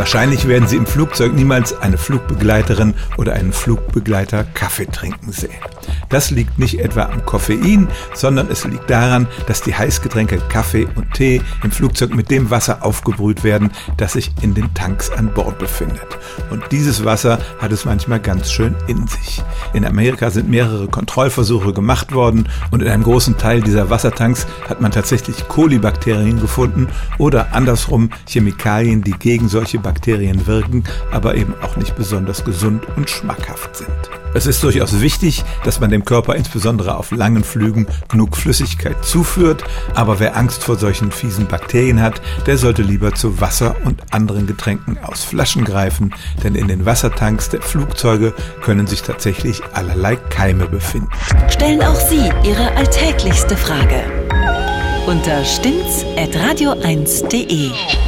Wahrscheinlich werden Sie im Flugzeug niemals eine Flugbegleiterin oder einen Flugbegleiter Kaffee trinken sehen. Das liegt nicht etwa am Koffein, sondern es liegt daran, dass die Heißgetränke Kaffee und Tee im Flugzeug mit dem Wasser aufgebrüht werden, das sich in den Tanks an Bord befindet. Und dieses Wasser hat es manchmal ganz schön in sich. In Amerika sind mehrere Kontrollversuche gemacht worden und in einem großen Teil dieser Wassertanks hat man tatsächlich Kolibakterien gefunden oder andersrum Chemikalien, die gegen solche Bakterien wirken, aber eben auch nicht besonders gesund und schmackhaft sind. Es ist durchaus wichtig, dass man dem Körper insbesondere auf langen Flügen genug Flüssigkeit zuführt, aber wer Angst vor solchen fiesen Bakterien hat, der sollte lieber zu Wasser und anderen Getränken aus Flaschen greifen, denn in den Wassertanks der Flugzeuge können sich tatsächlich allerlei Keime befinden. Stellen auch Sie Ihre alltäglichste Frage unter stimmt's at radio1.de.